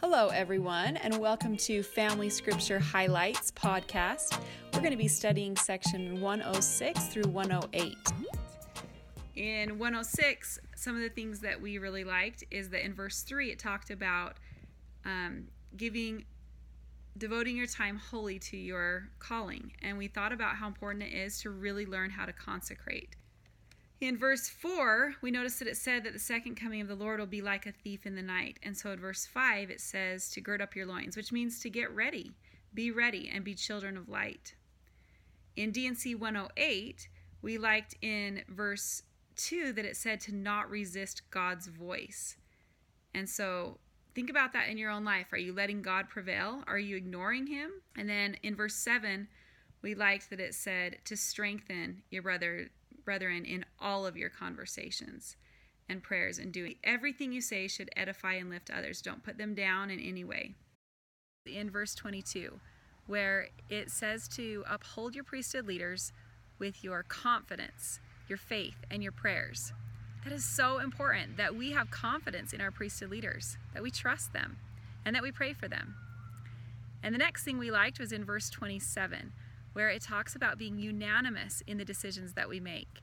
Hello, everyone, and welcome to Family Scripture Highlights podcast. We're going to be studying section 106 through 108. In 106, some of the things that we really liked is that in verse 3, it talked about um, giving, devoting your time wholly to your calling. And we thought about how important it is to really learn how to consecrate. In verse 4, we notice that it said that the second coming of the Lord will be like a thief in the night. And so in verse 5, it says to gird up your loins, which means to get ready, be ready, and be children of light. In D&C 108, we liked in verse 2 that it said to not resist God's voice. And so think about that in your own life. Are you letting God prevail? Are you ignoring Him? And then in verse 7, we liked that it said to strengthen your brother brethren in all of your conversations and prayers and doing everything you say should edify and lift others. Don't put them down in any way. In verse 22, where it says to uphold your priesthood leaders with your confidence, your faith, and your prayers. That is so important that we have confidence in our priesthood leaders, that we trust them, and that we pray for them. And the next thing we liked was in verse 27, where it talks about being unanimous in the decisions that we make.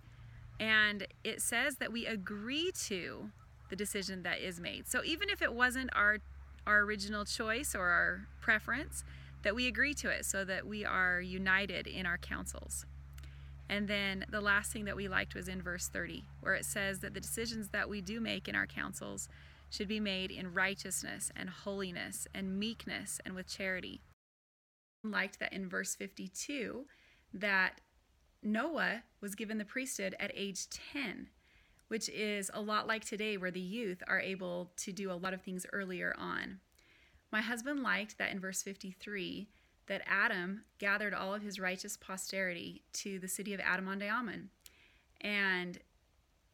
And it says that we agree to the decision that is made. So even if it wasn't our our original choice or our preference, that we agree to it so that we are united in our counsels. And then the last thing that we liked was in verse 30, where it says that the decisions that we do make in our counsels should be made in righteousness and holiness and meekness and with charity liked that in verse 52 that Noah was given the priesthood at age 10, which is a lot like today where the youth are able to do a lot of things earlier on. My husband liked that in verse 53 that Adam gathered all of his righteous posterity to the city of Adam-ondi-Ahman. And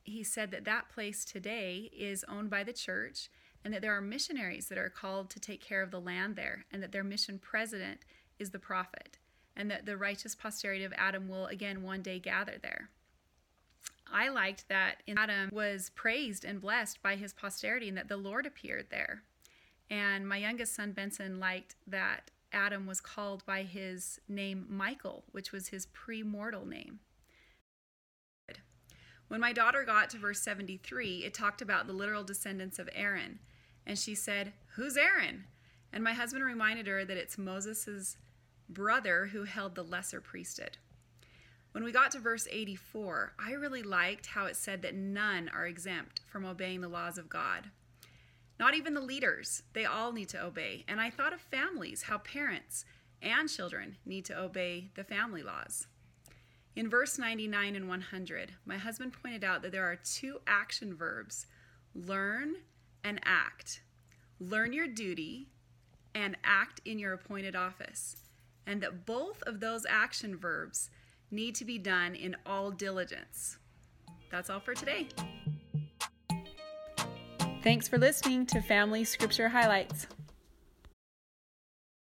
he said that that place today is owned by the church and that there are missionaries that are called to take care of the land there and that their mission president is the prophet, and that the righteous posterity of Adam will again one day gather there. I liked that Adam was praised and blessed by his posterity and that the Lord appeared there. And my youngest son Benson liked that Adam was called by his name Michael, which was his premortal name. When my daughter got to verse 73, it talked about the literal descendants of Aaron. And she said, Who's Aaron? And my husband reminded her that it's Moses' brother who held the lesser priesthood. When we got to verse 84, I really liked how it said that none are exempt from obeying the laws of God. Not even the leaders, they all need to obey. And I thought of families, how parents and children need to obey the family laws. In verse 99 and 100, my husband pointed out that there are two action verbs learn and act. Learn your duty and act in your appointed office and that both of those action verbs need to be done in all diligence. That's all for today. Thanks for listening to Family Scripture Highlights.